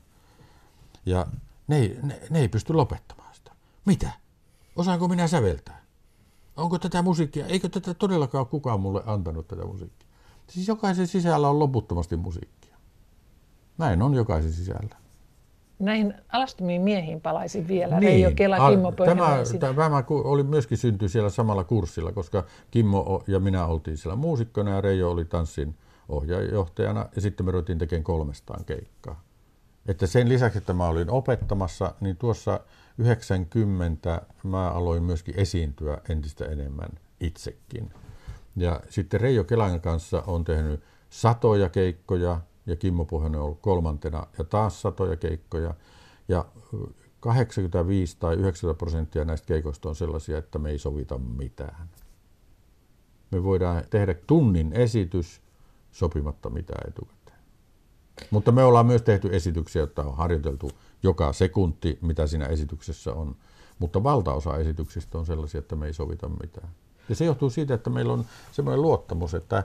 Ja ne ei, ne, ne ei pysty lopettamaan sitä. Mitä? Osaanko minä säveltää? Onko tätä musiikkia? Eikö tätä todellakaan kukaan mulle antanut tätä musiikkia? Siis jokaisen sisällä on loputtomasti musiikkia. Näin on jokaisen sisällä. Näihin alastumiin miehiin palaisin vielä. Niin, Reijo Kela, Kimmo tämä, tämä oli myöskin syntyi siellä samalla kurssilla, koska Kimmo ja minä oltiin siellä muusikkona ja Reijo oli tanssin ohjaajohtajana ja sitten me ruvettiin tekemään kolmestaan keikkaa. Että sen lisäksi, että mä olin opettamassa, niin tuossa 90 mä aloin myöskin esiintyä entistä enemmän itsekin. Ja sitten Reijo Kelan kanssa on tehnyt satoja keikkoja ja Kimmo Pohjonen on ollut kolmantena ja taas satoja keikkoja. Ja 85 tai 90 prosenttia näistä keikoista on sellaisia, että me ei sovita mitään. Me voidaan tehdä tunnin esitys sopimatta mitään etukäteen. Mutta me ollaan myös tehty esityksiä, joita on harjoiteltu joka sekunti, mitä siinä esityksessä on. Mutta valtaosa esityksistä on sellaisia, että me ei sovita mitään. Ja se johtuu siitä, että meillä on semmoinen luottamus, että,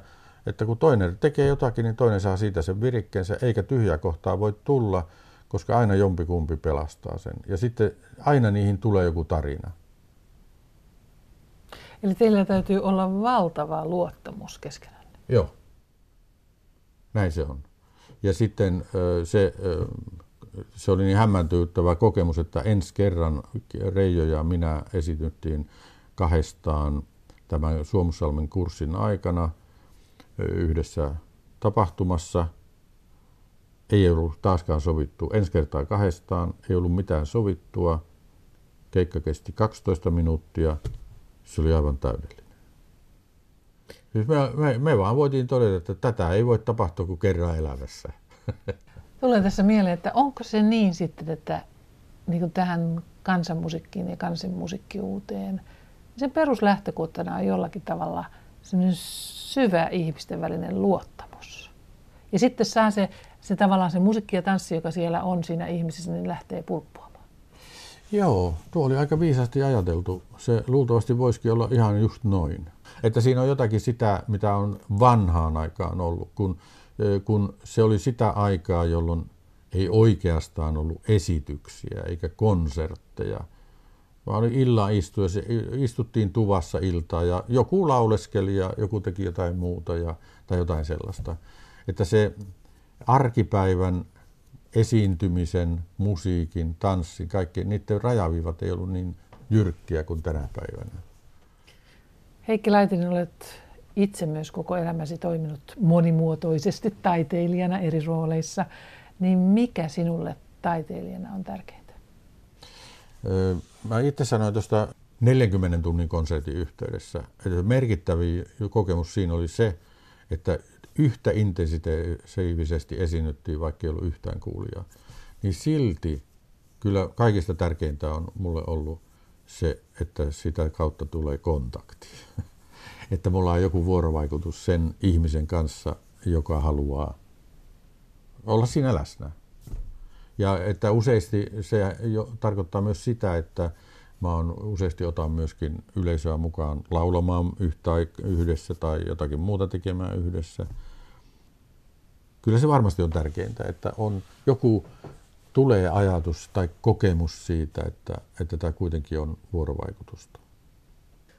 että kun toinen tekee jotakin, niin toinen saa siitä sen virikkeensä, eikä tyhjää kohtaa voi tulla, koska aina jompikumpi pelastaa sen. Ja sitten aina niihin tulee joku tarina. Eli teillä täytyy olla valtava luottamus keskenään. Joo. Näin se on. Ja sitten se, se oli niin hämmäntyyttävä kokemus, että ensi kerran Reijo ja minä esityttiin kahdestaan tämän Suomussalmen kurssin aikana yhdessä tapahtumassa. Ei ollut taaskaan sovittu ensi kertaa kahdestaan, ei ollut mitään sovittua. Keikka kesti 12 minuuttia. Se oli aivan täydellinen. Siis me, me, me vaan voitiin todeta, että tätä ei voi tapahtua kuin kerran elämässä. Tulee tässä mieleen, että onko se niin sitten, että niin kuin tähän kansanmusiikkiin ja kansanmusiikkiuuteen, sen peruslähtökohtana on jollakin tavalla semmoinen syvä ihmisten välinen luottamus. Ja sitten saa se, se tavallaan se musiikki ja tanssi, joka siellä on siinä ihmisessä, niin lähtee pulppuamaan. Joo, tuo oli aika viisaasti ajateltu. Se luultavasti voisikin olla ihan just noin. Että siinä on jotakin sitä, mitä on vanhaan aikaan ollut, kun, kun se oli sitä aikaa, jolloin ei oikeastaan ollut esityksiä eikä konsertteja, vaan oli illan istu ja se, istuttiin tuvassa iltaa ja joku lauleskeli ja joku teki jotain muuta ja, tai jotain sellaista. Että se arkipäivän esiintymisen, musiikin, tanssin, kaikki, niiden rajaviivat ei ollut niin jyrkkiä kuin tänä päivänä. Heikki Laitinen, olet itse myös koko elämäsi toiminut monimuotoisesti taiteilijana eri rooleissa, niin mikä sinulle taiteilijana on tärkeintä? Mä itse sanoin tuosta 40 tunnin konsertin yhteydessä, että merkittävin kokemus siinä oli se, että yhtä intensiivisesti esiinnyttiin, vaikka ei ollut yhtään kuulijaa, niin silti kyllä kaikista tärkeintä on mulle ollut se, että sitä kautta tulee kontakti. että mulla on joku vuorovaikutus sen ihmisen kanssa, joka haluaa olla siinä läsnä. Ja että useasti se jo tarkoittaa myös sitä, että mä on, useasti otan myöskin yleisöä mukaan laulamaan yhtä, yhdessä tai jotakin muuta tekemään yhdessä. Kyllä se varmasti on tärkeintä, että on joku tulee ajatus tai kokemus siitä, että, että tämä kuitenkin on vuorovaikutusta.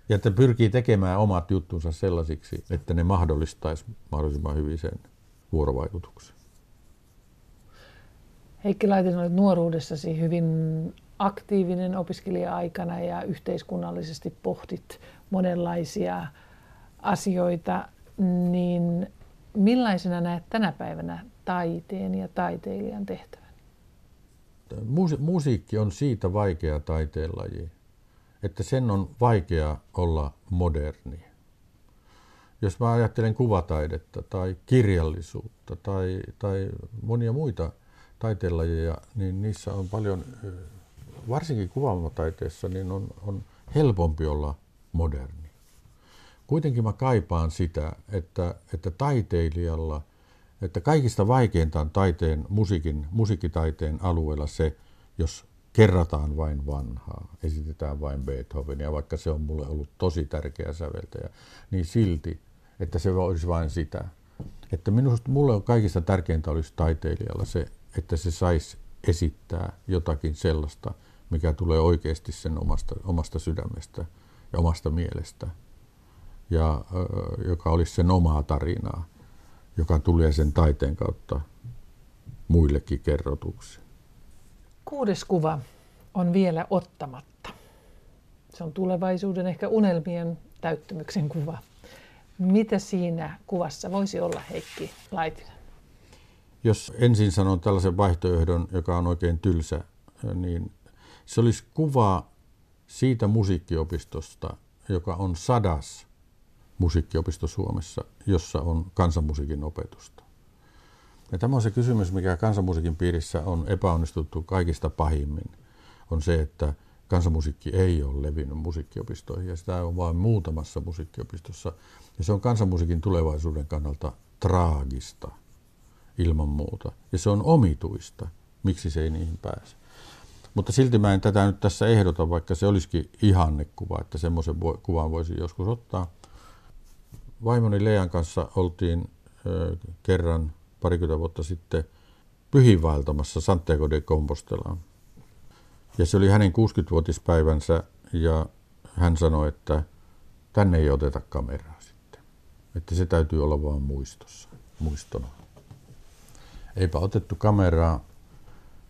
Ja että pyrkii tekemään omat juttunsa sellaisiksi, että ne mahdollistaisi mahdollisimman hyvin sen vuorovaikutuksen. Heikki Laitinen, olet nuoruudessasi hyvin aktiivinen opiskelija-aikana ja yhteiskunnallisesti pohtit monenlaisia asioita, niin millaisena näet tänä päivänä taiteen ja taiteilijan tehtävän? Musiikki on siitä vaikea taiteenlaji, että sen on vaikea olla moderni. Jos mä ajattelen kuvataidetta tai kirjallisuutta tai, tai monia muita taiteenlajeja, niin niissä on paljon, varsinkin kuvaamataiteessa, niin on, on helpompi olla moderni. Kuitenkin mä kaipaan sitä, että, että taiteilijalla, että kaikista vaikeinta on taiteen, musiikin, musiikkitaiteen alueella se, jos kerrataan vain vanhaa, esitetään vain Beethovenia, vaikka se on mulle ollut tosi tärkeä säveltäjä, niin silti, että se olisi vain sitä. Että minusta mulle on kaikista tärkeintä olisi taiteilijalla se, että se saisi esittää jotakin sellaista, mikä tulee oikeasti sen omasta, omasta sydämestä ja omasta mielestä, ja joka olisi sen omaa tarinaa, joka tulee sen taiteen kautta muillekin kerrotuksi. Kuudes kuva on vielä ottamatta. Se on tulevaisuuden ehkä unelmien täyttymyksen kuva. Mitä siinä kuvassa voisi olla Heikki Laitinen? Jos ensin sanon tällaisen vaihtoehdon, joka on oikein tylsä, niin se olisi kuva siitä musiikkiopistosta, joka on sadas musiikkiopisto Suomessa, jossa on kansanmusiikin opetusta. Ja tämä on se kysymys, mikä kansanmusiikin piirissä on epäonnistuttu kaikista pahimmin, on se, että kansanmusiikki ei ole levinnyt musiikkiopistoihin ja sitä on vain muutamassa musiikkiopistossa. Ja se on kansanmusiikin tulevaisuuden kannalta traagista ilman muuta. Ja se on omituista, miksi se ei niihin pääse. Mutta silti mä en tätä nyt tässä ehdota, vaikka se olisikin ihannekuva, että semmoisen kuvan voisi joskus ottaa. Vaimoni Lean kanssa oltiin ö, kerran parikymmentä vuotta sitten pyhiinvaeltamassa Santiago de Compostelaan. Ja se oli hänen 60-vuotispäivänsä ja hän sanoi, että tänne ei oteta kameraa sitten. Että se täytyy olla vaan muistossa, muistona. Eipä otettu kameraa.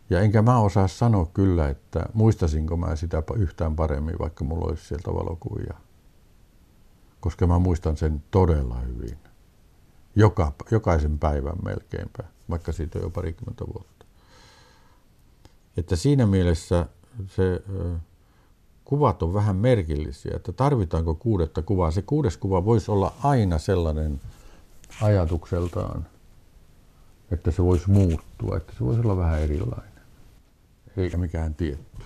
Ja enkä mä osaa sanoa kyllä, että muistasinko mä sitä yhtään paremmin, vaikka mulla olisi sieltä valokuvia. Koska mä muistan sen todella hyvin joka, jokaisen päivän melkeinpä, vaikka siitä on jo parikymmentä vuotta. Että siinä mielessä se kuvat on vähän merkillisiä, että tarvitaanko kuudetta kuvaa. Se kuudes kuva voisi olla aina sellainen ajatukseltaan, että se voisi muuttua, että se voisi olla vähän erilainen, eikä mikään tietty.